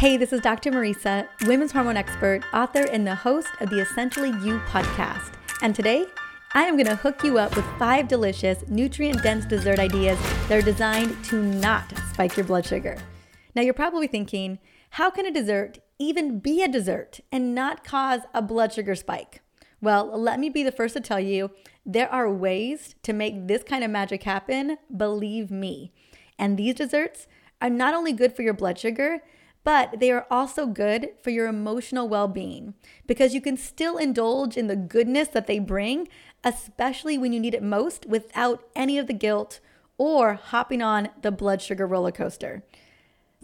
Hey, this is Dr. Mariza, women's hormone expert, author, and the host of the Essentially You podcast. And today, I am going to hook you up with five delicious, nutrient dense dessert ideas that are designed to not spike your blood sugar. Now, you're probably thinking, how can a dessert even be a dessert and not cause a blood sugar spike? Well, let me be the first to tell you there are ways to make this kind of magic happen, believe me. And these desserts are not only good for your blood sugar, but they are also good for your emotional well being because you can still indulge in the goodness that they bring, especially when you need it most without any of the guilt or hopping on the blood sugar roller coaster.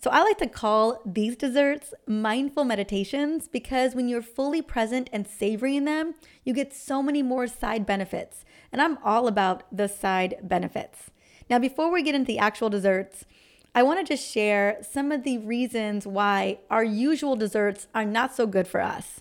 So, I like to call these desserts mindful meditations because when you're fully present and savoring them, you get so many more side benefits. And I'm all about the side benefits. Now, before we get into the actual desserts, I want to just share some of the reasons why our usual desserts are not so good for us.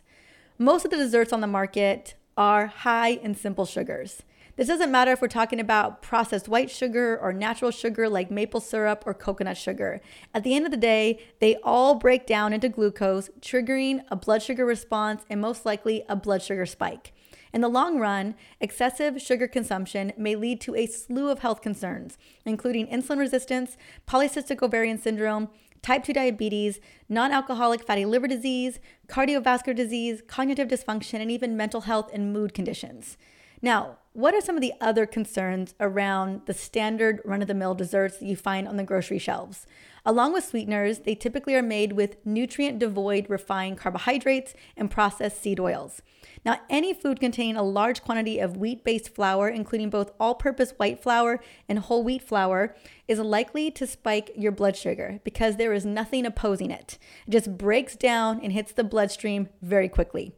Most of the desserts on the market are high in simple sugars. This doesn't matter if we're talking about processed white sugar or natural sugar like maple syrup or coconut sugar. At the end of the day, they all break down into glucose, triggering a blood sugar response and most likely a blood sugar spike. In the long run, excessive sugar consumption may lead to a slew of health concerns, including insulin resistance, polycystic ovarian syndrome, type 2 diabetes, non alcoholic fatty liver disease, cardiovascular disease, cognitive dysfunction, and even mental health and mood conditions. Now, what are some of the other concerns around the standard run of the mill desserts that you find on the grocery shelves? Along with sweeteners, they typically are made with nutrient devoid refined carbohydrates and processed seed oils. Now, any food containing a large quantity of wheat based flour, including both all purpose white flour and whole wheat flour, is likely to spike your blood sugar because there is nothing opposing it. It just breaks down and hits the bloodstream very quickly.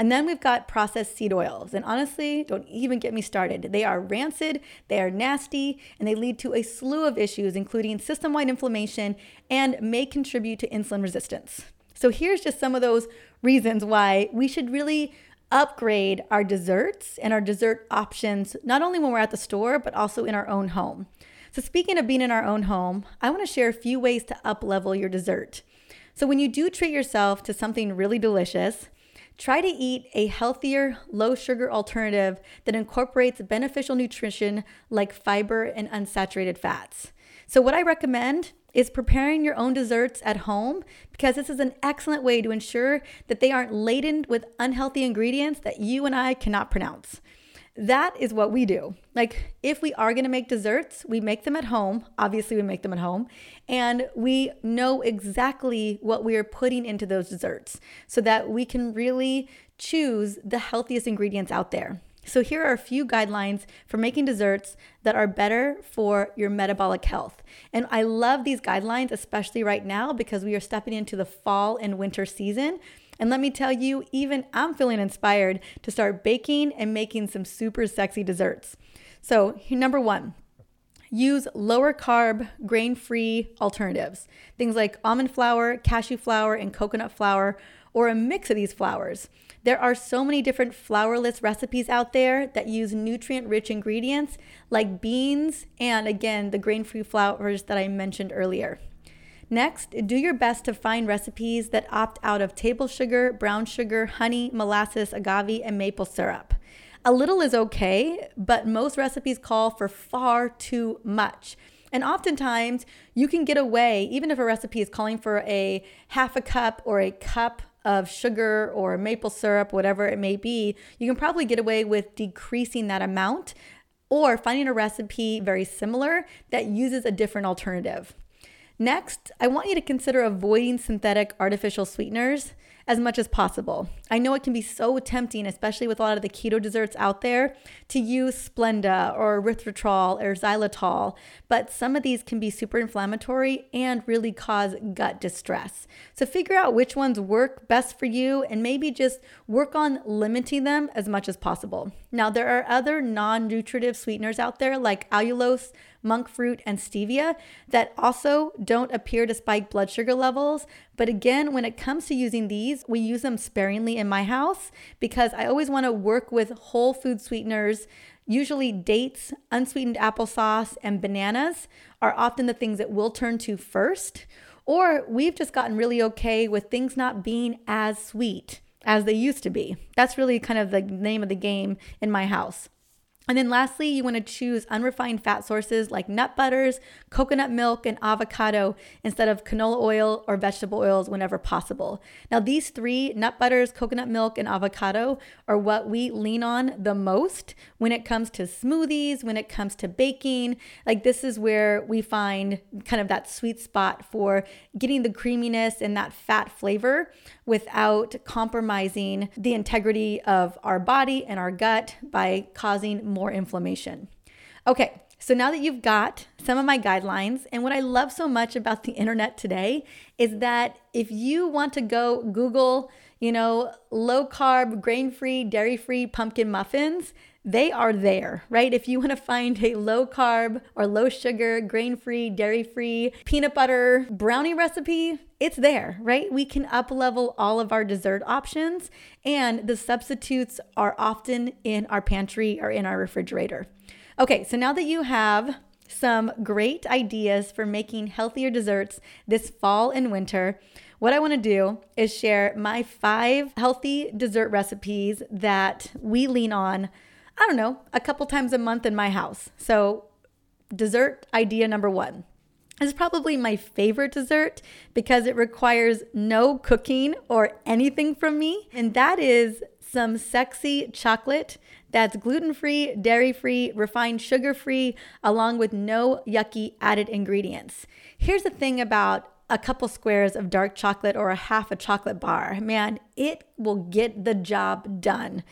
And then we've got processed seed oils. And honestly, don't even get me started. They are rancid, they are nasty, and they lead to a slew of issues, including system wide inflammation and may contribute to insulin resistance. So here's just some of those reasons why we should really upgrade our desserts and our dessert options, not only when we're at the store, but also in our own home. So, speaking of being in our own home, I want to share a few ways to up level your dessert. So, when you do treat yourself to something really delicious, try to eat a healthier, low sugar alternative that incorporates beneficial nutrition like fiber and unsaturated fats. So, what I recommend is preparing your own desserts at home because this is an excellent way to ensure that they aren't laden with unhealthy ingredients that you and I cannot pronounce. That is what we do. Like, if we are gonna make desserts, we make them at home. Obviously, we make them at home. And we know exactly what we are putting into those desserts so that we can really choose the healthiest ingredients out there. So, here are a few guidelines for making desserts that are better for your metabolic health. And I love these guidelines, especially right now because we are stepping into the fall and winter season. And let me tell you, even I'm feeling inspired to start baking and making some super sexy desserts. So, number one, use lower carb, grain free alternatives. Things like almond flour, cashew flour, and coconut flour, or a mix of these flours. There are so many different flourless recipes out there that use nutrient rich ingredients like beans and, again, the grain free flours that I mentioned earlier. Next, do your best to find recipes that opt out of table sugar, brown sugar, honey, molasses, agave, and maple syrup. A little is okay, but most recipes call for far too much. And oftentimes, you can get away, even if a recipe is calling for a half a cup or a cup of sugar or maple syrup, whatever it may be, you can probably get away with decreasing that amount or finding a recipe very similar that uses a different alternative. Next, I want you to consider avoiding synthetic artificial sweeteners as much as possible. I know it can be so tempting, especially with a lot of the keto desserts out there, to use Splenda or erythritol or xylitol, but some of these can be super inflammatory and really cause gut distress. So figure out which ones work best for you and maybe just work on limiting them as much as possible. Now, there are other non nutritive sweeteners out there like allulose, monk fruit, and stevia that also don't appear to spike blood sugar levels. But again, when it comes to using these, we use them sparingly in my house because I always want to work with whole food sweeteners. Usually, dates, unsweetened applesauce, and bananas are often the things that we'll turn to first Or we've just gotten really okay with things not being as sweet as they used to be. That's really kind of the name of the game in my house. And then lastly, you want to choose unrefined fat sources like nut butters, coconut milk, and avocado instead of canola oil or vegetable oils whenever possible. Now, these three nut butters, coconut milk, and avocado are what we lean on the most when it comes to smoothies, when it comes to baking. Like, this is where we find kind of that sweet spot for getting the creaminess and that fat flavor without compromising the integrity of our body and our gut by causing more inflammation. Okay, so now that you've got some of my guidelines, and what I love so much about the internet today is that if you want to go Google, you know, low carb, grain free, dairy free pumpkin muffins, they are there, right? If you want to find a low carb or low sugar, grain free, dairy free peanut butter brownie recipe, it's there, right? We can up level all of our dessert options, and the substitutes are often in our pantry or in our refrigerator. Okay, so now that you have some great ideas for making healthier desserts this fall and winter, what I want to do is share my five healthy dessert recipes that we lean on I don't know, a couple times a month in my house. So, dessert idea number one. Is probably my favorite dessert because it requires no cooking or anything from me, and that is some sexy chocolate that's gluten free, dairy free, refined sugar free, along with no yucky added ingredients. Here's the thing about a couple squares of dark chocolate or a half a chocolate bar. Man, it will get the job done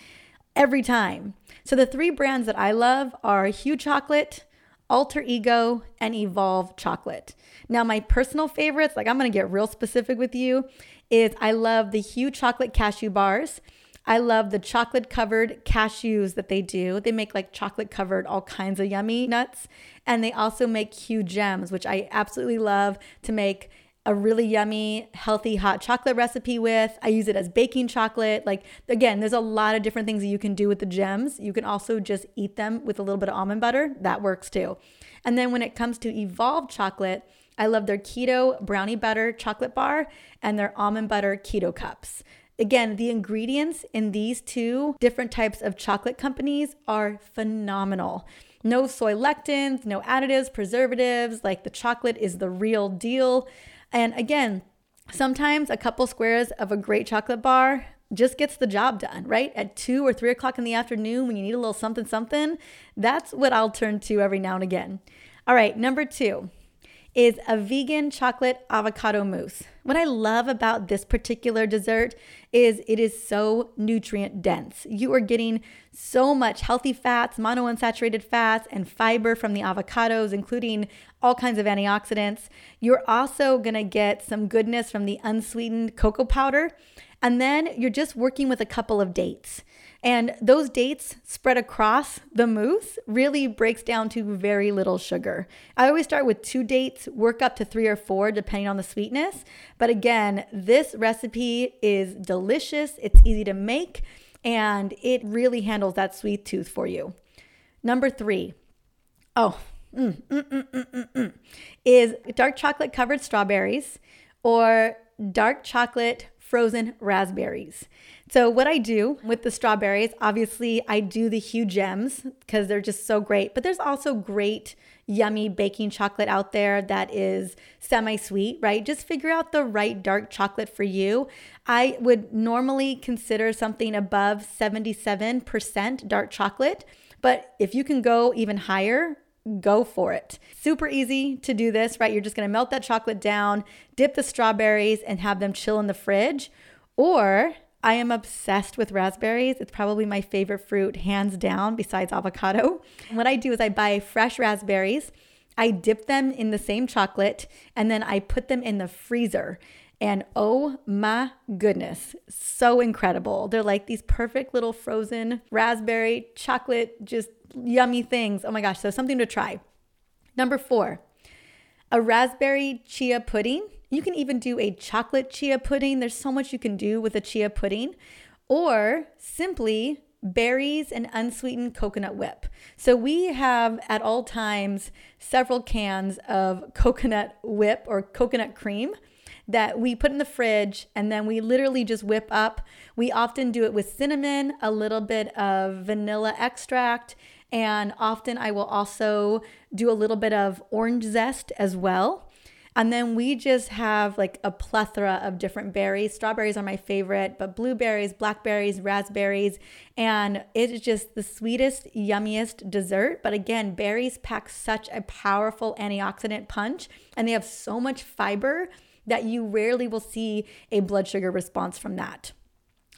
every time. So the three brands that I love are Hu Chocolate, Alter Ego, and Evolve Chocolate. Now, my personal favorites, like I'm gonna get real specific with you, is I love the Hu Chocolate Cashew Bars. I love the chocolate covered cashews that they do. They make like chocolate covered all kinds of yummy nuts. And they also make Hu gems, which I absolutely love to make a really yummy, healthy hot chocolate recipe with. I use it as baking chocolate. Like, again, there's a lot of different things that you can do with the gems. You can also just eat them with a little bit of almond butter. That works too. And then when it comes to evolved chocolate, I love their keto brownie butter chocolate bar and their almond butter keto cups. Again, the ingredients in these two different types of chocolate companies are phenomenal. No soy lecithins, no additives, preservatives. Like the chocolate is the real deal. And again, sometimes a couple squares of a great chocolate bar just gets the job done, right? At two or three o'clock in the afternoon when you need a little something, something, that's what I'll turn to every now and again. All right, number two, is a vegan chocolate avocado mousse. What I love about this particular dessert is it is so nutrient dense. You are getting so much healthy fats, monounsaturated fats, and fiber from the avocados, including all kinds of antioxidants. You're also gonna get some goodness from the unsweetened cocoa powder. And then you're just working with a couple of dates. And those dates spread across the mousse really breaks down to very little sugar. I always start with two dates, work up to three or four depending on the sweetness. But again, this recipe is delicious, it's easy to make, and it really handles that sweet tooth for you. Number three, oh, mm, mm, mm, is dark chocolate covered strawberries or dark chocolate frozen raspberries. So, what I do with the strawberries, obviously, I do the Hu gems because they're just so great, but there's also great, yummy baking chocolate out there that is semi sweet, right? Just figure out the right dark chocolate for you. I would normally consider something above 77% dark chocolate, but if you can go even higher, go for it. Super easy to do this, right? You're just gonna melt that chocolate down, dip the strawberries, and have them chill in the fridge. Or I am obsessed with raspberries. It's probably my favorite fruit, hands down, besides avocado. What I do is I buy fresh raspberries, I dip them in the same chocolate, and then I put them in the freezer. And oh my goodness, so incredible. They're like these perfect little frozen raspberry chocolate, just yummy things. Oh my gosh, so something to try. Number four, a raspberry chia pudding. You can even do a chocolate chia pudding. There's so much you can do with a chia pudding. Or simply berries and unsweetened coconut whip. So we have at all times several cans of coconut whip or coconut cream that we put in the fridge and then we literally just whip up. We often do it with cinnamon, a little bit of vanilla extract, and often I will also do a little bit of orange zest as well. And then we just have like a plethora of different berries. Strawberries are my favorite, but blueberries, blackberries, raspberries, and it is just the sweetest, yummiest dessert. But again, berries pack such a powerful antioxidant punch and they have so much fiber that you rarely will see a blood sugar response from that.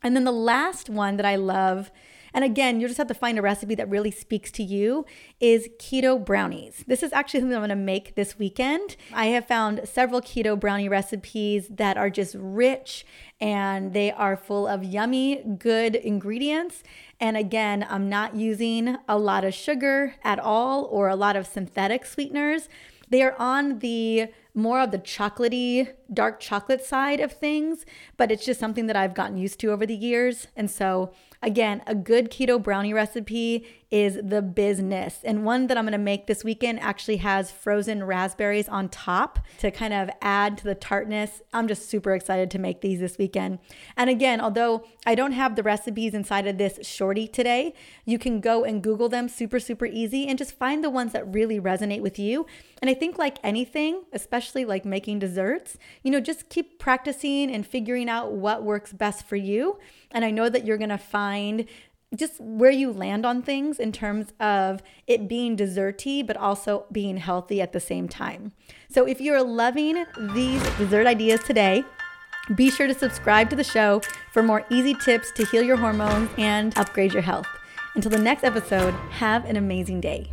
And then the last one that I love and again, you just have to find a recipe that really speaks to you is keto brownies. This is actually something I'm to make this weekend. I have found several keto brownie recipes that are just rich and they are full of yummy, good ingredients. And again, I'm not using a lot of sugar at all or a lot of synthetic sweeteners. They are on the more of the chocolatey, dark chocolate side of things, but it's just something that I've gotten used to over the years. And so Again, a good keto brownie recipe is the business. And one that I'm gonna make this weekend actually has frozen raspberries on top to kind of add to the tartness. I'm just super excited to make these this weekend. And again, although I don't have the recipes inside of this shorty today, you can go and Google them super, super easy and just find the ones that really resonate with you. And I think, like anything, especially like making desserts, you know, just keep practicing and figuring out what works best for you. And I know that you're gonna find just where you land on things in terms of it being desserty, but also being healthy at the same time. So if you're loving these dessert ideas today, be sure to subscribe to the show for more easy tips to heal your hormones and upgrade your health. Until the next episode, have an amazing day.